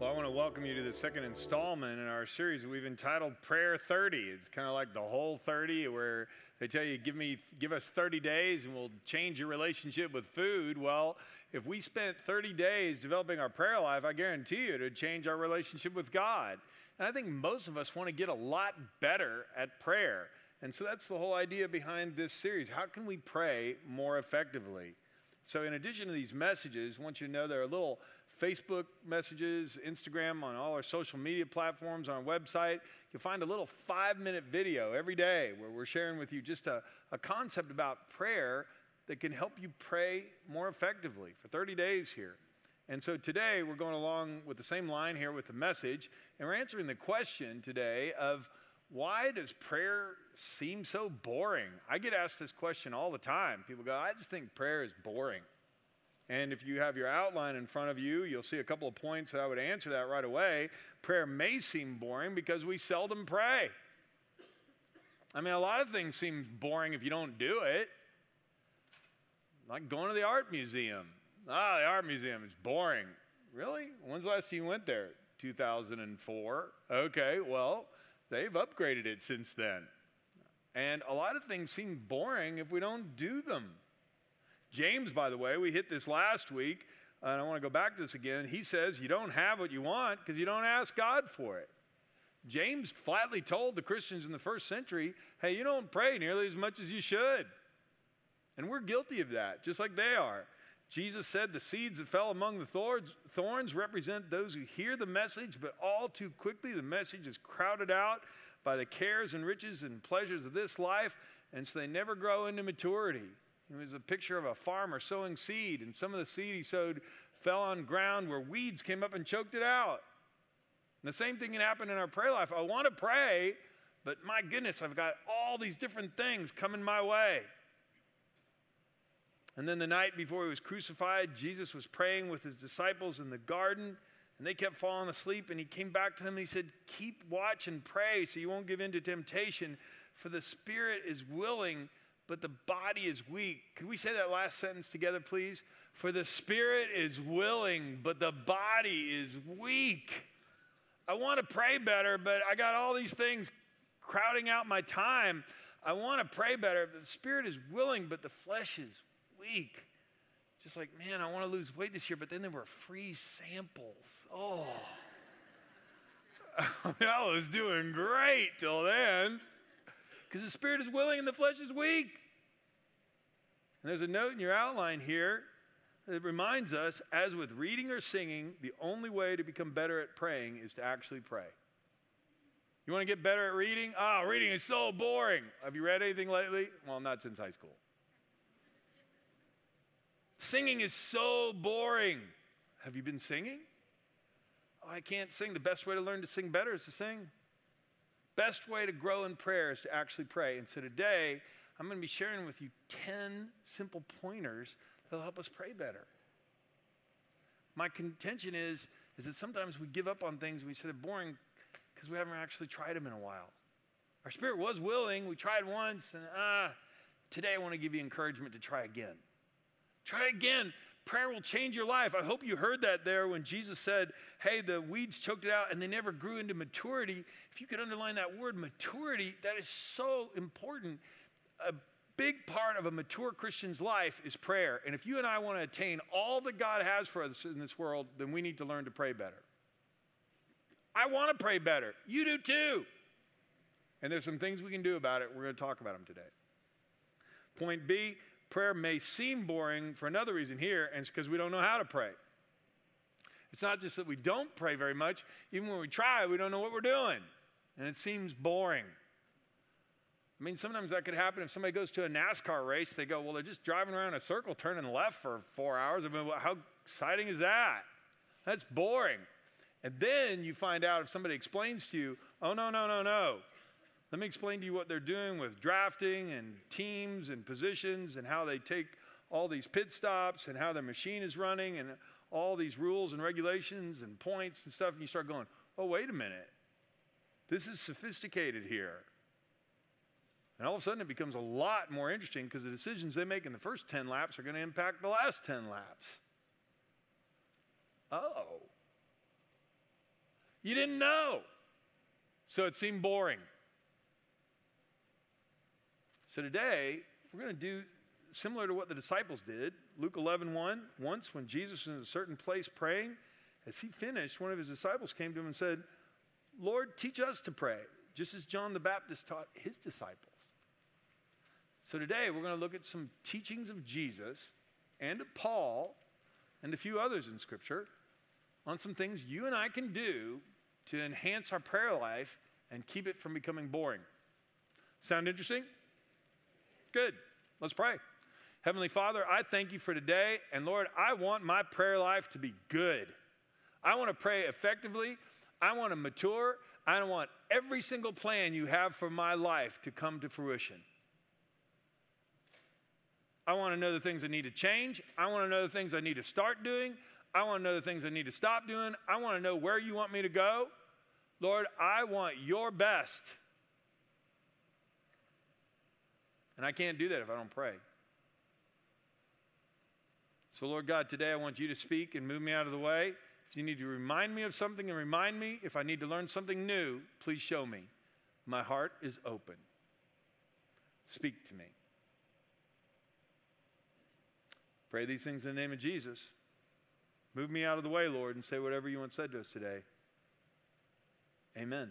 Well, I want to welcome you to the second installment in our series we've entitled Prayer 30. It's kind of like the Whole30 where they tell you give me give us 30 days and we'll change your relationship with food. Well, if we spent 30 days developing our prayer life, I guarantee you it would change our relationship with God. And I think most of us want to get a lot better at prayer. And so that's the whole idea behind this series. How can we pray more effectively? So, in addition to these messages, I want you to know there are a little Facebook messages, Instagram, on all our social media platforms, on our website. You'll find a little five minute video every day where we're sharing with you just a, a concept about prayer that can help you pray more effectively for 30 days here. And so today we're going along with the same line here with the message, and we're answering the question today of why does prayer seem so boring? I get asked this question all the time. People go, I just think prayer is boring. And if you have your outline in front of you, you'll see a couple of points that I would answer that right away. Prayer may seem boring because we seldom pray. I mean, a lot of things seem boring if you don't do it. Like going to the art museum. Ah, the art museum is boring. Really? When's the last time you went there? 2004. Okay, well, they've upgraded it since then. And a lot of things seem boring if we don't do them. James, by the way, we hit this last week, and I want to go back to this again. He says you don't have what you want because you don't ask God for it. James flatly told the Christians in the first century, hey, you don't pray nearly as much as you should. And we're guilty of that, just like they are. Jesus said the seeds that fell among the thorns, represent those who hear the message, but all too quickly the message is crowded out by the cares and riches and pleasures of this life, and so they never grow into maturity. It was a picture of a farmer sowing seed, and some of the seed he sowed fell on ground where weeds came up and choked it out. And the same thing can happen in our prayer life. I want to pray, but my goodness, I've got all these different things coming my way. And then the night before he was crucified, Jesus was praying with his disciples in the garden, and they kept falling asleep. And he came back to them and he said, Keep watch and pray so you won't give in to temptation, for the spirit is willing but the body is weak. Could we say that last sentence together, please? For the spirit is willing, but the body is weak. I want to pray better, but I got all these things crowding out my time. I want to pray better. But the spirit is willing, but the flesh is weak. Just like, man, I want to lose weight this year, but then there were free samples. Oh. I was doing great till then because the spirit is willing and the flesh is weak. And there's a note in your outline here that reminds us, as with reading or singing, the only way to become better at praying is to actually pray. You want to get better at reading? Ah, oh, reading is so boring. Have you read anything lately? Well, not since high school. Singing is so boring. Have you been singing? Oh, I can't sing. The best way to learn to sing better is to sing. Best way to grow in prayer is to actually pray. And so today, I'm going to be sharing with you 10 simple pointers that'll help us pray better. My contention is, is that sometimes we give up on things we say they're boring because we haven't actually tried them in a while. Our spirit was willing, we tried once, and ah, today I want to give you encouragement to try again. Try again. Prayer will change your life. I hope you heard that there when Jesus said, Hey, the weeds choked it out and they never grew into maturity. If you could underline that word maturity, that is so important a big part of a mature Christian's life is prayer. And if you and I want to attain all that God has for us in this world, then we need to learn to pray better. I want to pray better. You do too. And there's some things we can do about it. We're going to talk about them today. Point B prayer may seem boring for another reason here, and it's because we don't know how to pray. It's not just that we don't pray very much, even when we try, we don't know what we're doing, and it seems boring. I mean, sometimes that could happen if somebody goes to a NASCAR race. They go, well, they're just driving around a circle, turning left for four hours. I mean, how exciting is that? That's boring. And then you find out if somebody explains to you, oh, no, no, no, no. Let me explain to you what they're doing with drafting and teams and positions and how they take all these pit stops and how their machine is running and all these rules and regulations and points and stuff. And you start going, oh, wait a minute. This is sophisticated here. And all of a sudden, it becomes a lot more interesting because the decisions they make in the first 10 laps are going to impact the last 10 laps. Oh. You didn't know. So it seemed boring. So today, we're going to do similar to what the disciples did. Luke 11 1, once when Jesus was in a certain place praying, as he finished, one of his disciples came to him and said, Lord, teach us to pray, just as John the Baptist taught his disciples. So today, we're going to look at some teachings of Jesus and of Paul and a few others in Scripture on some things you and I can do to enhance our prayer life and keep it from becoming boring. Sound interesting? Good. Let's pray. Heavenly Father, I thank you for today. And Lord, I want my prayer life to be good. I want to pray effectively. I want to mature. I want every single plan you have for my life to come to fruition. I want to know the things I need to change. I want to know the things I need to start doing. I want to know the things I need to stop doing. I want to know where you want me to go. Lord, I want your best. And I can't do that if I don't pray. So, Lord God, today I want you to speak and move me out of the way. If you need to remind me of something and remind me, if I need to learn something new, please show me. My heart is open. Speak to me. Pray these things in the name of Jesus. Move me out of the way, Lord, and say whatever you want said to us today. Amen.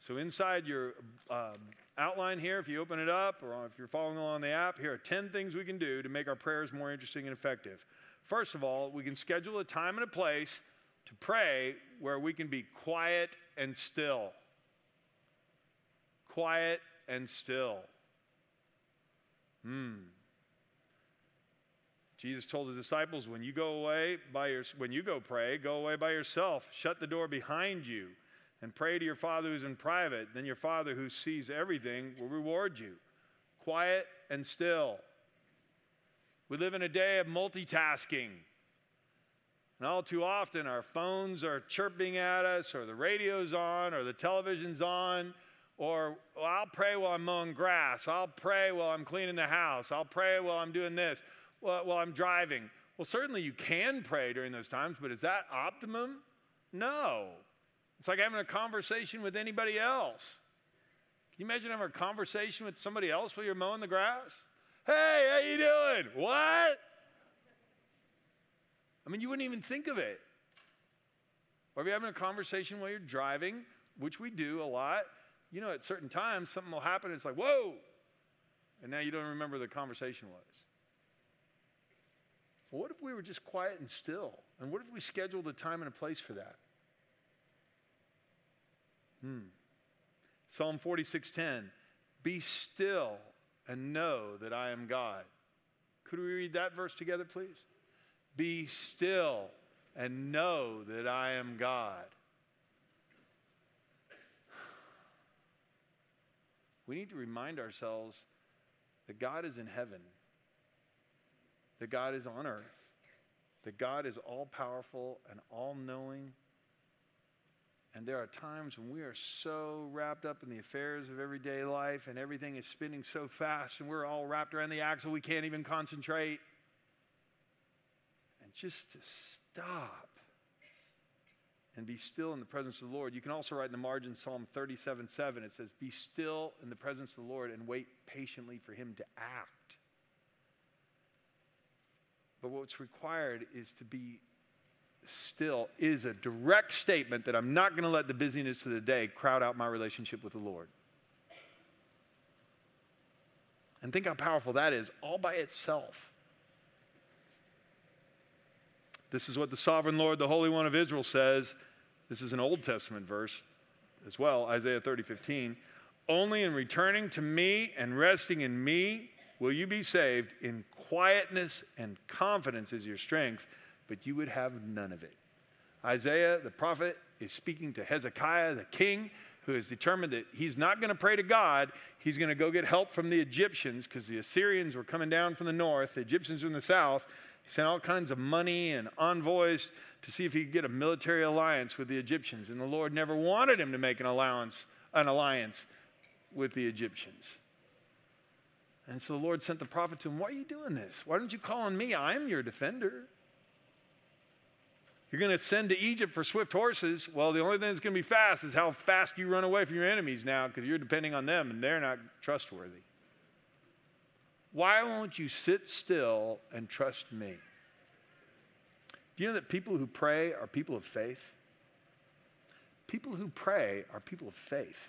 So, inside your um, outline here, if you open it up or if you're following along the app, here are 10 things we can do to make our prayers more interesting and effective. First of all, we can schedule a time and a place to pray where we can be quiet and still. Quiet and still. Hmm. Jesus told his disciples, when you go away by your, when you go pray, go away by yourself, shut the door behind you, and pray to your Father who's in private. Then your Father who sees everything will reward you. Quiet and still. We live in a day of multitasking. And all too often, our phones are chirping at us, or the radio's on, or the television's on, or well, I'll pray while I'm mowing grass. I'll pray while I'm cleaning the house. I'll pray while I'm doing this well, while I'm driving. Well, certainly you can pray during those times, but is that optimum? No. It's like having a conversation with anybody else. Can you imagine having a conversation with somebody else while you're mowing the grass? Hey, how you doing? What? I mean, you wouldn't even think of it. Or if you're having a conversation while you're driving, which we do a lot, you know, at certain times something will happen. And it's like, whoa. And now you don't remember the conversation was. Well, what if we were just quiet and still? And what if we scheduled a time and a place for that? Hmm. Psalm 46:10, "Be still and know that I am God." Could we read that verse together, please? Be still and know that I am God. We need to remind ourselves that God is in heaven that God is on earth, that God is all powerful and all knowing. And there are times when we are so wrapped up in the affairs of everyday life and everything is spinning so fast and we're all wrapped around the axle we can't even concentrate. And just to stop and be still in the presence of the Lord. You can also write in the margin Psalm 37 7. It says, Be still in the presence of the Lord and wait patiently for him to act. But what's required is to be still, is a direct statement that I'm not going to let the busyness of the day crowd out my relationship with the Lord. And think how powerful that is all by itself. This is what the sovereign Lord, the Holy One of Israel says. This is an Old Testament verse as well, Isaiah 30, 15. Only in returning to me and resting in me will you be saved. In quietness and confidence is your strength, but you would have none of it. Isaiah, the prophet, is speaking to Hezekiah, the king, who has determined that he's not going to pray to God. He's going to go get help from the Egyptians because the Assyrians were coming down from the north, the Egyptians were in the south. He sent all kinds of money and envoys to see if he could get a military alliance with the Egyptians. And the Lord never wanted him to make an allowance, an alliance with the Egyptians. And so the Lord sent the prophet to him, Why are you doing this? Why don't you call on me? I am your defender. You're going to send to Egypt for swift horses. Well, the only thing that's going to be fast is how fast you run away from your enemies now because you're depending on them and they're not trustworthy. Why won't you sit still and trust me? Do you know that people who pray are people of faith? People who pray are people of faith.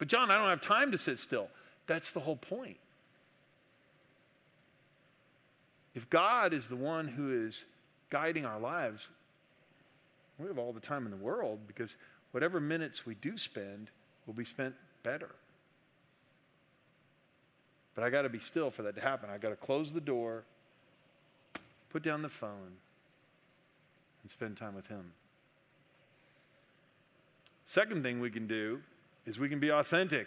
But, John, I don't have time to sit still. That's the whole point. If God is the one who is guiding our lives, we have all the time in the world because whatever minutes we do spend will be spent better. But I got to be still for that to happen. I got to close the door, put down the phone, and spend time with Him. Second thing we can do is we can be authentic.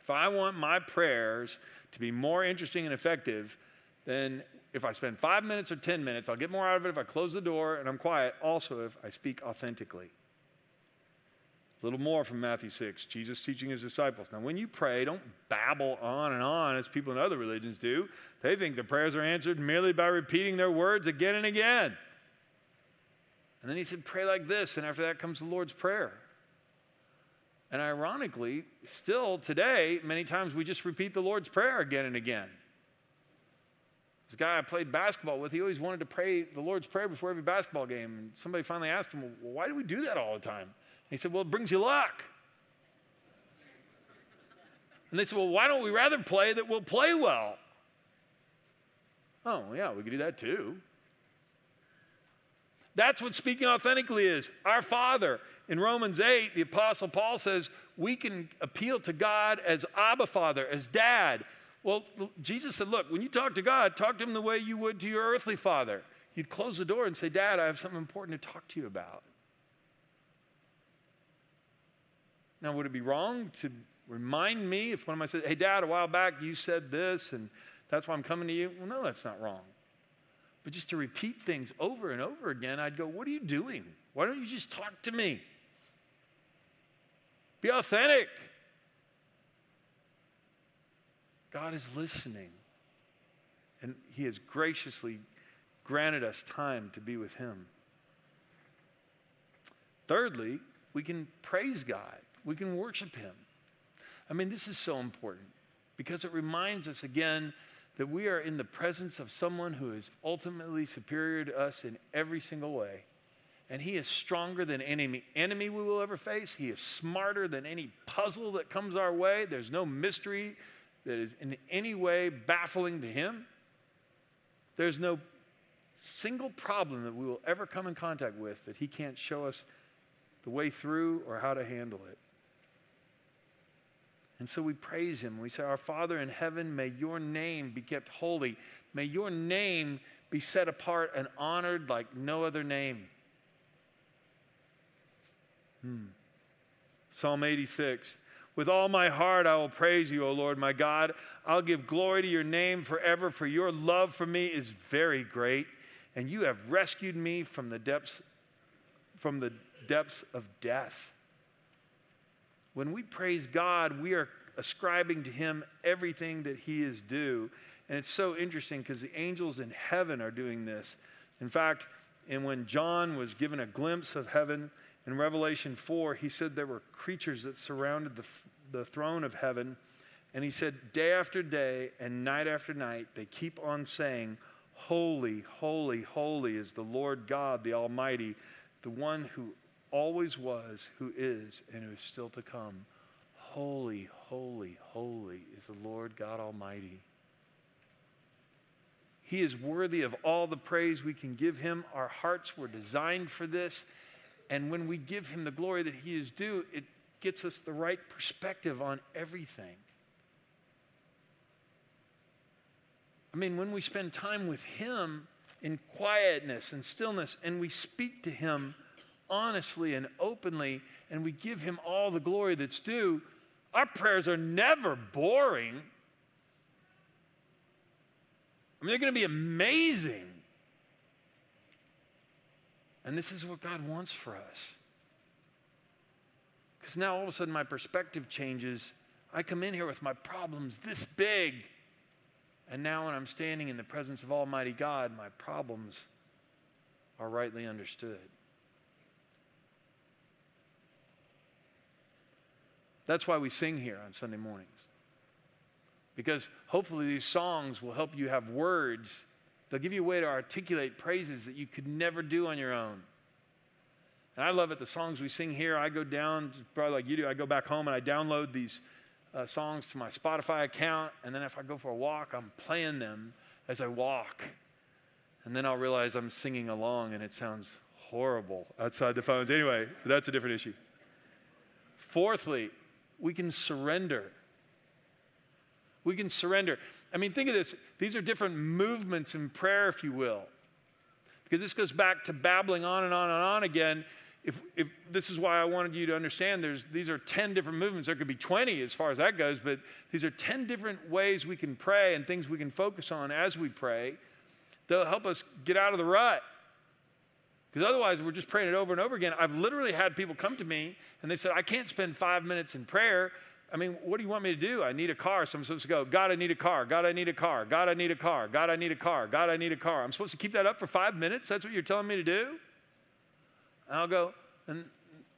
If I want my prayers to be more interesting and effective, then if I spend five minutes or 10 minutes, I'll get more out of it if I close the door and I'm quiet. Also, if I speak authentically. A little more from Matthew 6, Jesus teaching his disciples. Now, when you pray, don't babble on and on as people in other religions do. They think their prayers are answered merely by repeating their words again and again. And then he said, Pray like this. And after that comes the Lord's Prayer. And ironically, still today, many times we just repeat the Lord's Prayer again and again. This guy I played basketball with, he always wanted to pray the Lord's Prayer before every basketball game. And somebody finally asked him, well, why do we do that all the time? And he said, Well, it brings you luck. And they said, Well, why don't we rather play that we'll play well? Oh, yeah, we could do that too. That's what speaking authentically is. Our Father. In Romans 8, the Apostle Paul says we can appeal to God as Abba Father, as Dad. Well, Jesus said, Look, when you talk to God, talk to him the way you would to your earthly father. You'd close the door and say, Dad, I have something important to talk to you about. Now, would it be wrong to remind me if one of my said, Hey, Dad, a while back you said this, and that's why I'm coming to you? Well, no, that's not wrong. But just to repeat things over and over again, I'd go, What are you doing? Why don't you just talk to me? Be authentic. God is listening. And He has graciously granted us time to be with Him. Thirdly, we can praise God, we can worship Him. I mean, this is so important because it reminds us again that we are in the presence of someone who is ultimately superior to us in every single way. And he is stronger than any enemy we will ever face. He is smarter than any puzzle that comes our way. There's no mystery that is in any way baffling to him. There's no single problem that we will ever come in contact with that he can't show us the way through or how to handle it. And so we praise him. We say, Our Father in heaven, may your name be kept holy. May your name be set apart and honored like no other name. Hmm. Psalm 86 with all my heart, I will praise you, O Lord my God. I'll give glory to your name forever, for your love for me is very great, and you have rescued me from the depths, from the depths of death. When we praise God, we are ascribing to him everything that he is due. And it's so interesting because the angels in heaven are doing this. In fact, and when John was given a glimpse of heaven, in Revelation 4, he said there were creatures that surrounded the, the throne of heaven. And he said, day after day and night after night, they keep on saying, Holy, holy, holy is the Lord God, the Almighty, the one who always was, who is, and who is still to come. Holy, holy, holy is the Lord God Almighty. He is worthy of all the praise we can give him. Our hearts were designed for this. And when we give him the glory that he is due, it gets us the right perspective on everything. I mean, when we spend time with him in quietness and stillness and we speak to him honestly and openly and we give him all the glory that's due, our prayers are never boring. I mean, they're going to be amazing. And this is what God wants for us. Because now all of a sudden my perspective changes. I come in here with my problems this big. And now, when I'm standing in the presence of Almighty God, my problems are rightly understood. That's why we sing here on Sunday mornings. Because hopefully these songs will help you have words. They'll give you a way to articulate praises that you could never do on your own. And I love it. The songs we sing here, I go down, probably like you do, I go back home and I download these uh, songs to my Spotify account. And then if I go for a walk, I'm playing them as I walk. And then I'll realize I'm singing along and it sounds horrible outside the phones. Anyway, that's a different issue. Fourthly, we can surrender we can surrender. I mean, think of this. These are different movements in prayer, if you will. Because this goes back to babbling on and on and on again. If, if this is why I wanted you to understand there's, these are 10 different movements. There could be 20 as far as that goes, but these are 10 different ways we can pray and things we can focus on as we pray that'll help us get out of the rut. Because otherwise, we're just praying it over and over again. I've literally had people come to me and they said, I can't spend five minutes in prayer I mean, what do you want me to do? I need a car. So I'm supposed to go, God, I need a car. God, I need a car. God, I need a car. God, I need a car. God, I need a car. I'm supposed to keep that up for five minutes? That's what you're telling me to do? And I'll go, and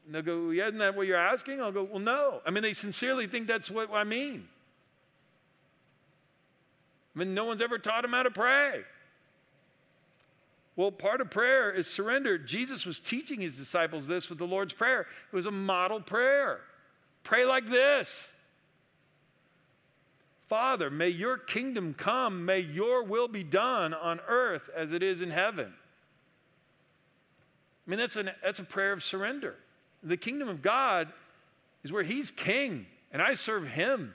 they'll go, yeah, isn't that what you're asking? I'll go, well, no. I mean, they sincerely think that's what I mean. I mean, no one's ever taught them how to pray. Well, part of prayer is surrender. Jesus was teaching his disciples this with the Lord's Prayer. It was a model prayer. Pray like this Father, may your kingdom come, may your will be done on earth as it is in heaven. I mean, that's, an, that's a prayer of surrender. The kingdom of God is where He's king and I serve Him.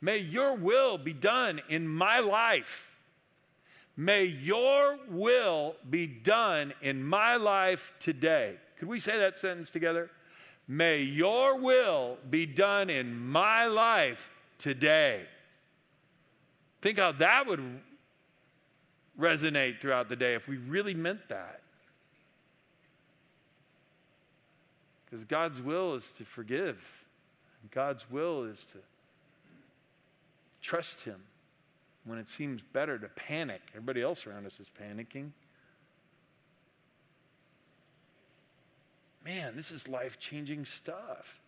May your will be done in my life. May your will be done in my life today. Could we say that sentence together? May your will be done in my life today. Think how that would resonate throughout the day if we really meant that. Because God's will is to forgive, God's will is to trust Him when it seems better to panic. Everybody else around us is panicking. Man, this is life changing stuff.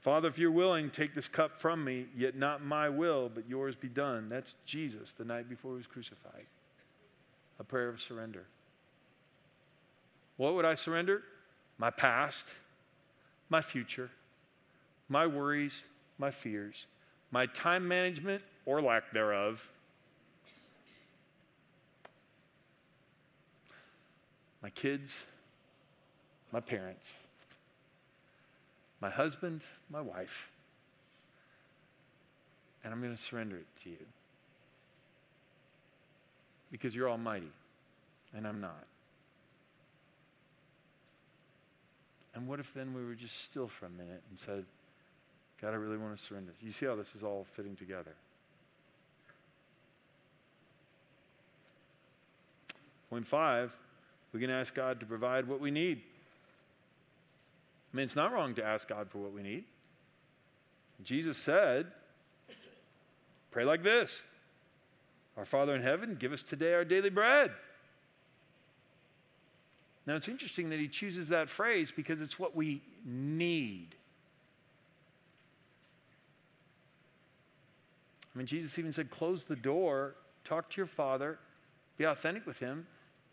Father, if you're willing, take this cup from me, yet not my will, but yours be done. That's Jesus the night before he was crucified. A prayer of surrender. What would I surrender? My past, my future, my worries, my fears, my time management or lack thereof, my kids, my parents, my husband, my wife. And I'm going to surrender it to you. Because you're almighty, and I'm not. And what if then we were just still for a minute and said, God, I really want to surrender. You see how this is all fitting together. Point five we can ask God to provide what we need. I mean, it's not wrong to ask God for what we need. Jesus said, Pray like this Our Father in heaven, give us today our daily bread. Now, it's interesting that he chooses that phrase because it's what we need. I mean, Jesus even said, Close the door, talk to your Father, be authentic with Him,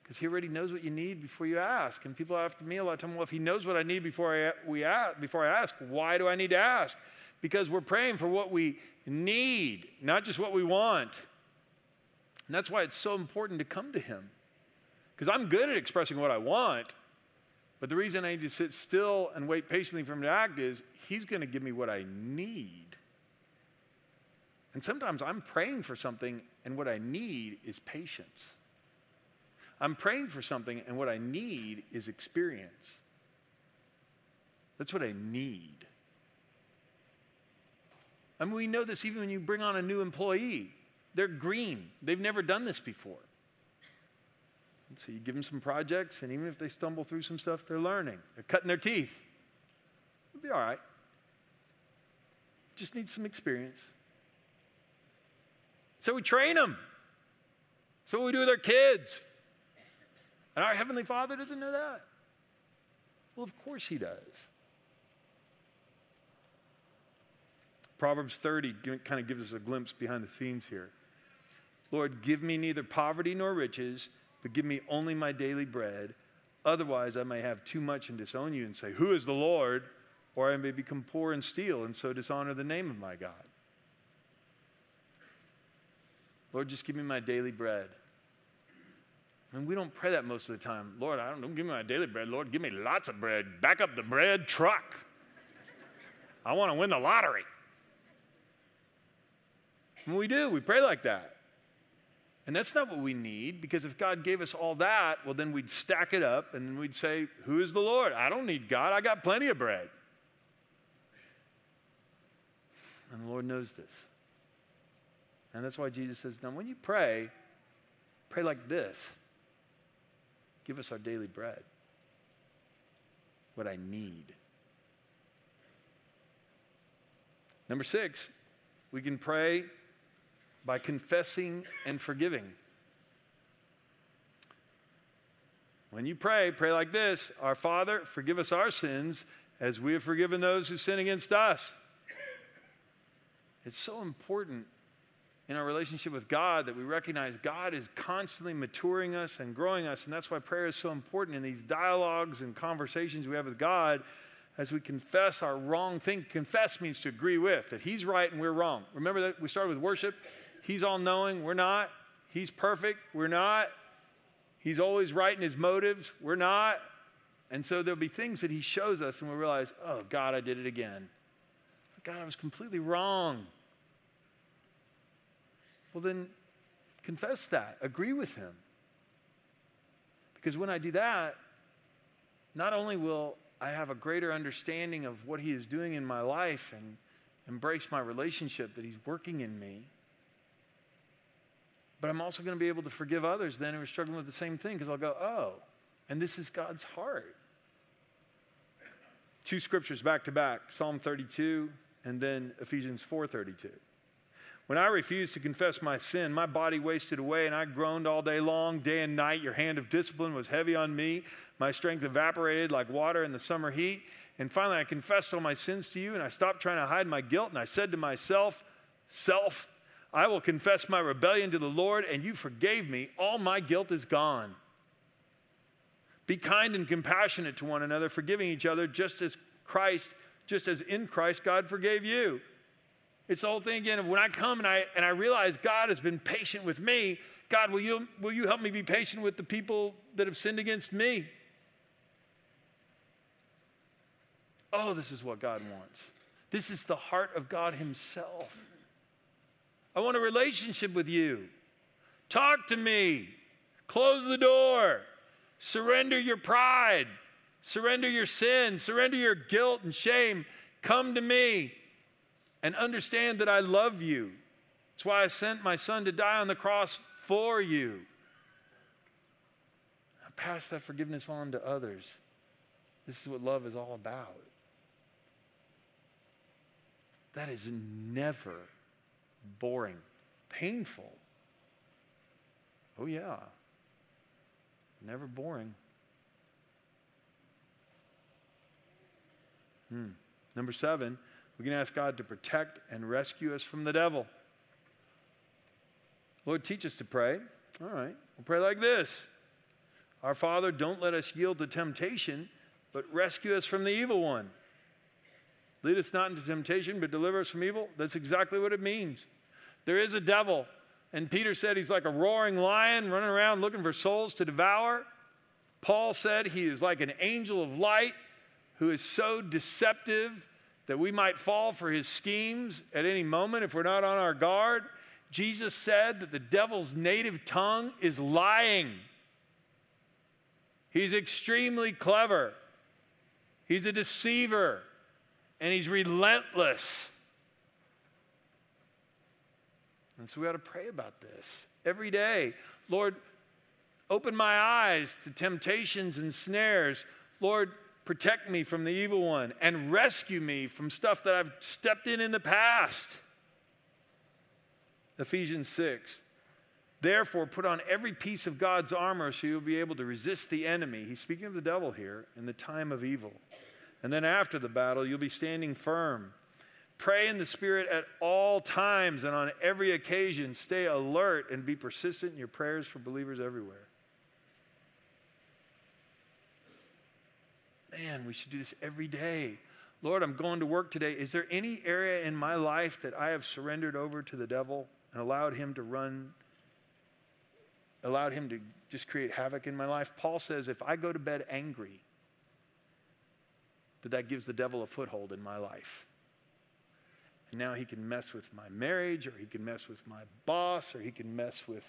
because he already knows what you need before you ask. And people ask me a lot of time, well, if he knows what I need before I, we ask, before I ask, why do I need to ask? Because we're praying for what we need, not just what we want. And that's why it's so important to come to him. Because I'm good at expressing what I want, but the reason I need to sit still and wait patiently for him to act is he's going to give me what I need. And sometimes I'm praying for something, and what I need is patience. I'm praying for something, and what I need is experience. That's what I need. I mean, we know this even when you bring on a new employee. They're green, they've never done this before. And so you give them some projects, and even if they stumble through some stuff, they're learning. They're cutting their teeth. It'll be all right. Just need some experience. So we train them. So we do with our kids. And our Heavenly Father doesn't know that. Well, of course He does. Proverbs 30 kind of gives us a glimpse behind the scenes here. Lord, give me neither poverty nor riches, but give me only my daily bread. Otherwise, I may have too much and disown you and say, Who is the Lord? Or I may become poor and steal and so dishonor the name of my God. Lord, just give me my daily bread. And we don't pray that most of the time. Lord, I don't, don't give me my daily bread. Lord, give me lots of bread. Back up the bread truck. I want to win the lottery. And we do. We pray like that. And that's not what we need because if God gave us all that, well, then we'd stack it up and we'd say, Who is the Lord? I don't need God. I got plenty of bread. And the Lord knows this. And that's why Jesus says, Now, when you pray, pray like this Give us our daily bread, what I need. Number six, we can pray by confessing and forgiving. When you pray, pray like this Our Father, forgive us our sins as we have forgiven those who sin against us. It's so important in our relationship with God that we recognize God is constantly maturing us and growing us. And that's why prayer is so important in these dialogues and conversations we have with God as we confess our wrong thing. Confess means to agree with, that He's right and we're wrong. Remember that we started with worship? He's all knowing, we're not. He's perfect, we're not. He's always right in his motives, we're not. And so there'll be things that he shows us and we'll realize, oh, God, I did it again. God, I was completely wrong. Well, then confess that, agree with him. Because when I do that, not only will I have a greater understanding of what he is doing in my life and embrace my relationship that he's working in me, but I'm also going to be able to forgive others then who are struggling with the same thing because I'll go, oh, and this is God's heart. Two scriptures back to back, Psalm 32 and then Ephesians 4:32. When I refused to confess my sin, my body wasted away and I groaned all day long, day and night. Your hand of discipline was heavy on me. My strength evaporated like water in the summer heat. And finally, I confessed all my sins to you and I stopped trying to hide my guilt. And I said to myself, Self, I will confess my rebellion to the Lord and you forgave me. All my guilt is gone. Be kind and compassionate to one another, forgiving each other just as Christ, just as in Christ God forgave you. It's the whole thing again of when I come and I, and I realize God has been patient with me, God, will you, will you help me be patient with the people that have sinned against me? Oh, this is what God wants. This is the heart of God Himself. I want a relationship with you. Talk to me. Close the door. Surrender your pride. Surrender your sin. Surrender your guilt and shame. Come to me and understand that I love you. That's why I sent my son to die on the cross for you. I pass that forgiveness on to others. This is what love is all about. That is never boring, painful. Oh, yeah. Never boring. Hmm. Number seven, we can ask God to protect and rescue us from the devil. Lord, teach us to pray. All right, we'll pray like this Our Father, don't let us yield to temptation, but rescue us from the evil one. Lead us not into temptation, but deliver us from evil. That's exactly what it means. There is a devil, and Peter said he's like a roaring lion running around looking for souls to devour. Paul said he is like an angel of light who is so deceptive that we might fall for his schemes at any moment if we're not on our guard. Jesus said that the devil's native tongue is lying. He's extremely clever, he's a deceiver, and he's relentless. And so we got to pray about this every day. Lord, open my eyes to temptations and snares. Lord, protect me from the evil one, and rescue me from stuff that I've stepped in in the past. Ephesians 6. Therefore, put on every piece of God's armor so you'll be able to resist the enemy. He's speaking of the devil here in the time of evil. And then after the battle, you'll be standing firm. Pray in the Spirit at all times and on every occasion. Stay alert and be persistent in your prayers for believers everywhere. Man, we should do this every day. Lord, I'm going to work today. Is there any area in my life that I have surrendered over to the devil and allowed him to run, allowed him to just create havoc in my life? Paul says if I go to bed angry, that that gives the devil a foothold in my life. And now he can mess with my marriage, or he can mess with my boss, or he can mess with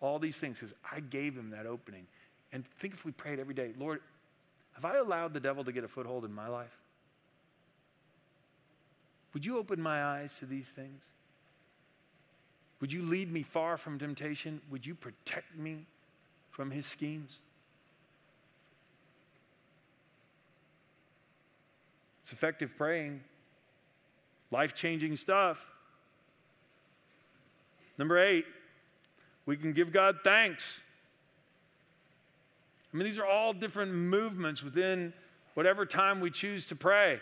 all these things because I gave him that opening. And think if we prayed every day, Lord, have I allowed the devil to get a foothold in my life? Would you open my eyes to these things? Would you lead me far from temptation? Would you protect me from his schemes? It's effective praying, life changing stuff. Number eight, we can give God thanks. I mean, these are all different movements within whatever time we choose to pray.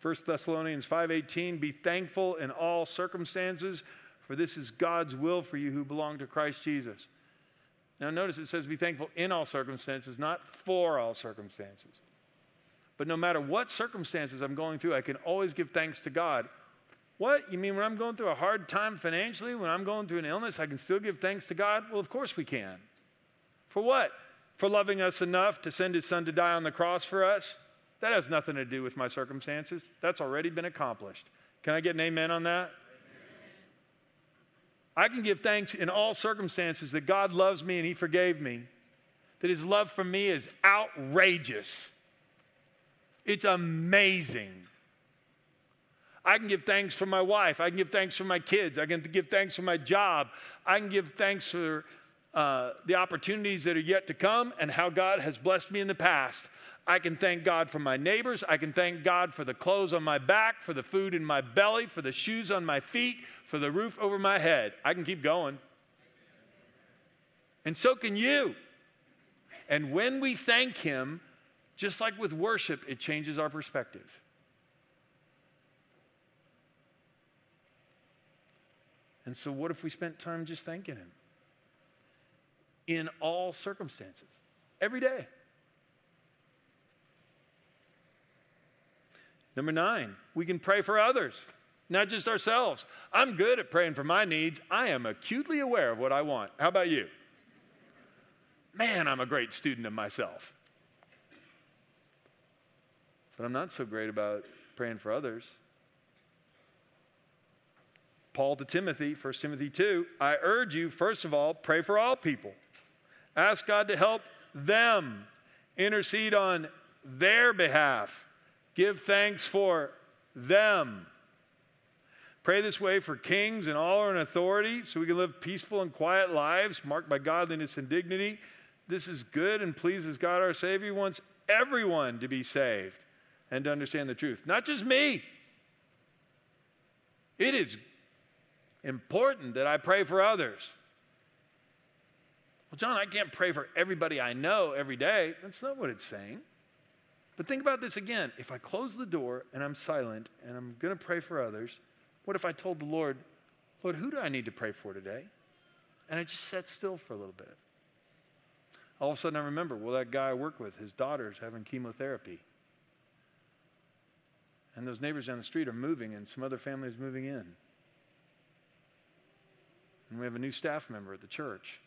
1 Thessalonians 5:18 be thankful in all circumstances for this is God's will for you who belong to Christ Jesus. Now, notice it says be thankful in all circumstances, not for all circumstances. But no matter what circumstances I'm going through, I can always give thanks to God. What? You mean when I'm going through a hard time financially, when I'm going through an illness, I can still give thanks to God? Well, of course we can. For what? For loving us enough to send his son to die on the cross for us? That has nothing to do with my circumstances. That's already been accomplished. Can I get an amen on that? I can give thanks in all circumstances that God loves me and He forgave me, that His love for me is outrageous. It's amazing. I can give thanks for my wife. I can give thanks for my kids. I can give thanks for my job. I can give thanks for uh, the opportunities that are yet to come and how God has blessed me in the past. I can thank God for my neighbors. I can thank God for the clothes on my back, for the food in my belly, for the shoes on my feet, for the roof over my head. I can keep going. And so can you. And when we thank Him, just like with worship, it changes our perspective. And so, what if we spent time just thanking Him? In all circumstances, every day. Number nine, we can pray for others not just ourselves. I'm good at praying for my needs. I am acutely aware of what I want. How about you? Man, I'm a great student of myself. But I'm not so great about praying for others. Paul to Timothy, 1 Timothy 2, I urge you, first of all, pray for all people. Ask God to help them, intercede on their behalf, give thanks for them. Pray this way for kings and all are in authority so we can live peaceful and quiet lives marked by godliness and dignity. This is good and pleases God our Savior. He wants everyone to be saved and to understand the truth, not just me. It is important that I pray for others. Well, John, I can't pray for everybody I know every day. That's not what it's saying. But think about this again. If I close the door and I'm silent and I'm going to pray for others, what if I told the Lord, Lord, who do I need to pray for today? And I just sat still for a little bit. All of a sudden, I remember, well, that guy I work with, his daughter's having chemotherapy. And those neighbors down the street are moving, and some other families moving in. And we have a new staff member at the church.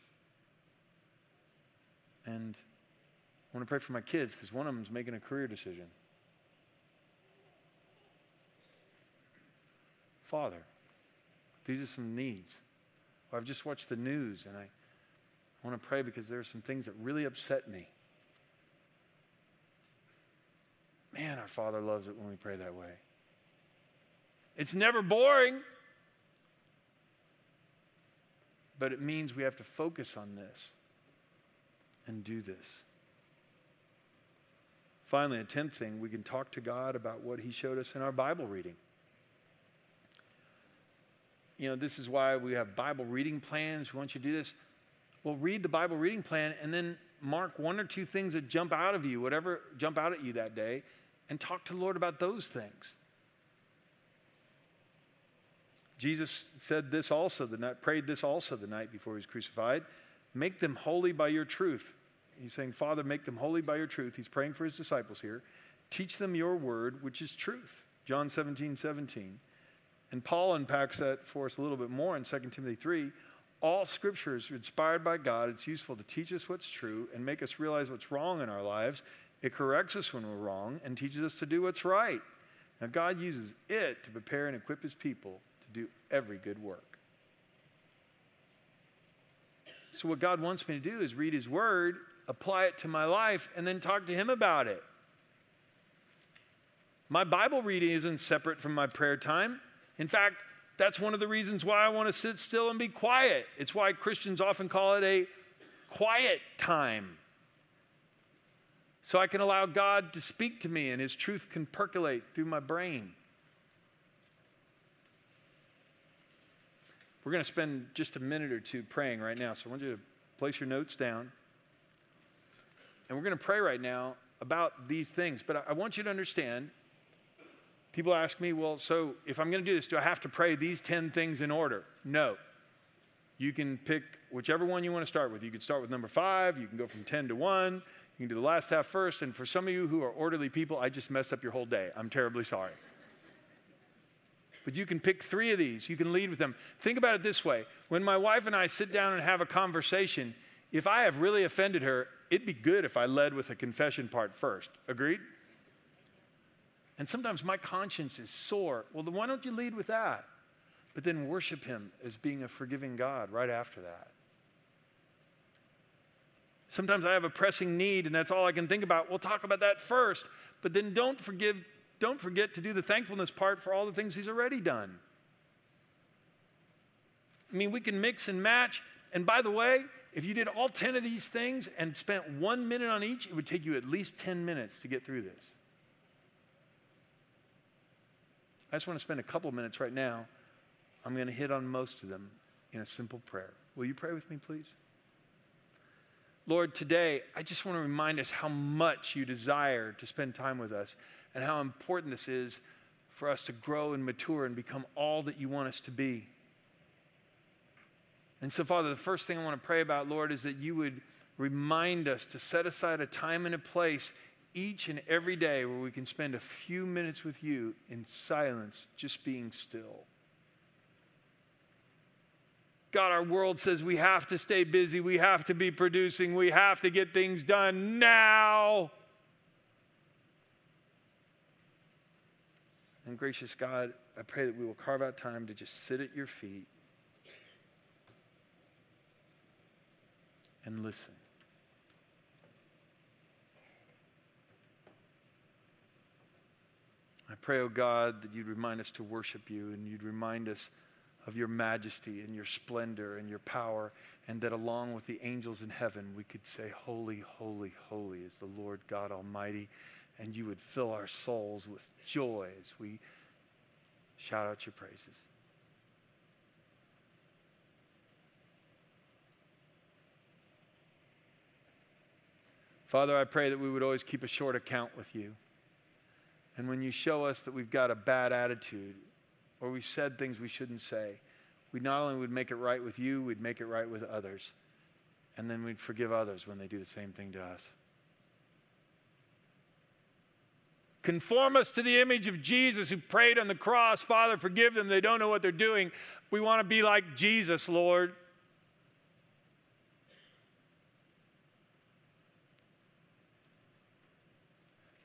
And I want to pray for my kids because one of them is making a career decision. Father, these are some needs. I've just watched the news and I want to pray because there are some things that really upset me. Man, our Father loves it when we pray that way. It's never boring, but it means we have to focus on this and do this. Finally, a tenth thing, we can talk to God about what He showed us in our Bible reading. you know, this is why we have Bible reading plans. We want you to do this. Well, read the Bible reading plan and then mark one or two things that jump out of you, whatever jump out at you that day, and talk to the Lord about those things. Jesus said this also the night, prayed this also the night before he was crucified. Make them holy by your truth. He's saying, Father, make them holy by your truth. He's praying for his disciples here. Teach them your word, which is truth. John 17, 17. And Paul unpacks that for us a little bit more in 2 Timothy 3. All scriptures are inspired by God. It's useful to teach us what's true and make us realize what's wrong in our lives. It corrects us when we're wrong and teaches us to do what's right. Now, God uses it to prepare and equip his people to do every good work. So, what God wants me to do is read His Word, apply it to my life, and then talk to Him about it. My Bible reading isn't separate from my prayer time. In fact, that's one of the reasons why I want to sit still and be quiet. It's why Christians often call it a quiet time. So I can allow God to speak to me and His truth can percolate through my brain. We're going to spend just a minute or two praying right now. So I want you to place your notes down. And we're going to pray right now about these things. But I want you to understand people ask me, well, so if I'm going to do this, do I have to pray these 10 things in order? No. You can pick whichever one you want to start with. You can start with number five, you can go from 10 to 1, you can do the last half first. And for some of you who are orderly people, I just messed up your whole day. I'm terribly sorry but you can pick three of these. You can lead with them. Think about it this way when my wife and I sit down and have a conversation, if I have really offended her, it'd be good if I led with a confession part first. Agreed? And sometimes my conscience is sore. Well, then why don't you lead with that? But then worship Him as being a forgiving God right after that. Sometimes I have a pressing need, and that's all I can think about. We'll talk about that first. But then don't forgive don't forget to do the thankfulness part for all the things He's already done. I mean, we can mix and match. And by the way, if you did all 10 of these things and spent one minute on each, it would take you at least 10 minutes to get through this. I just want to spend a couple minutes right now. I'm going to hit on most of them in a simple prayer. Will you pray with me, please? Lord, today I just want to remind us how much you desire to spend time with us and how important this is for us to grow and mature and become all that you want us to be. And so, Father, the first thing I want to pray about, Lord, is that you would remind us to set aside a time and a place each and every day where we can spend a few minutes with you in silence, just being still. God, our world says we have to stay busy, we have to be producing, we have to get things done now. And gracious God, I pray that we will carve out time to just sit at your feet and listen. I pray, oh God, that you'd remind us to worship you and you'd remind us of your majesty and your splendor and your power, and that along with the angels in heaven, we could say, Holy, holy, holy is the Lord God Almighty and you would fill our souls with joy as we shout out your praises. Father, I pray that we would always keep a short account with you. And when you show us that we've got a bad attitude or we've said things we shouldn't say, we not only would make it right with you, we'd make it right with others. And then we'd forgive others when they do the same thing to us. Conform us to the image of Jesus who prayed on the cross. Father, forgive them. They don't know what they're doing. We want to be like Jesus, Lord.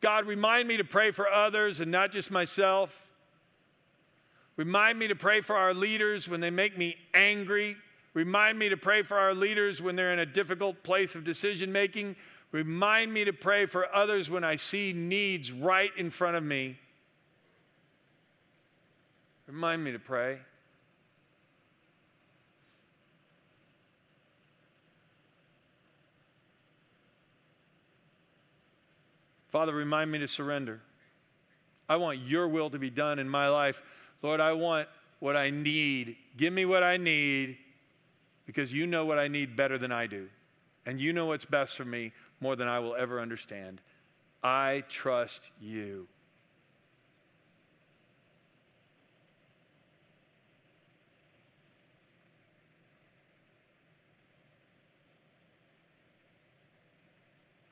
God, remind me to pray for others and not just myself. Remind me to pray for our leaders when they make me angry. Remind me to pray for our leaders when they're in a difficult place of decision making. Remind me to pray for others when I see needs right in front of me. Remind me to pray. Father, remind me to surrender. I want your will to be done in my life. Lord, I want what I need. Give me what I need because you know what I need better than I do. And you know what's best for me more than I will ever understand. I trust you.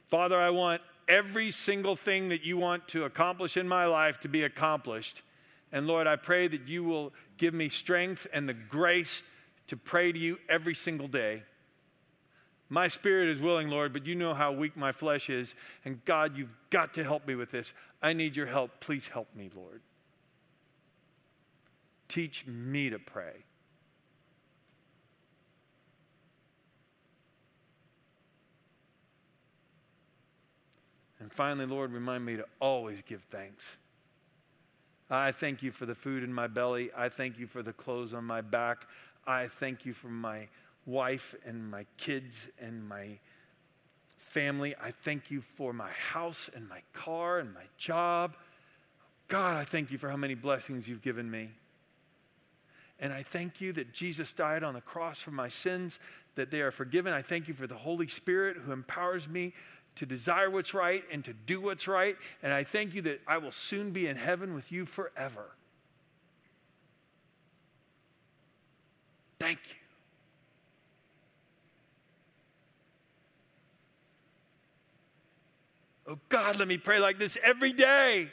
Father, I want every single thing that you want to accomplish in my life to be accomplished. And Lord, I pray that you will give me strength and the grace to pray to you every single day. My spirit is willing, Lord, but you know how weak my flesh is. And God, you've got to help me with this. I need your help. Please help me, Lord. Teach me to pray. And finally, Lord, remind me to always give thanks. I thank you for the food in my belly. I thank you for the clothes on my back. I thank you for my wife and my kids and my family. I thank you for my house and my car and my job. God, I thank you for how many blessings you've given me. And I thank you that Jesus died on the cross for my sins, that they are forgiven. I thank you for the Holy Spirit who empowers me to desire what's right and to do what's right. And I thank you that I will soon be in heaven with you forever. Thank you. Oh God, let me pray like this every day.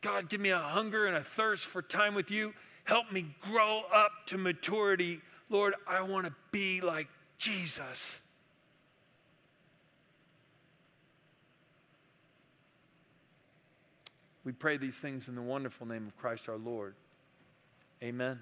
God, give me a hunger and a thirst for time with you. Help me grow up to maturity. Lord, I want to be like Jesus. We pray these things in the wonderful name of Christ our Lord. Amen.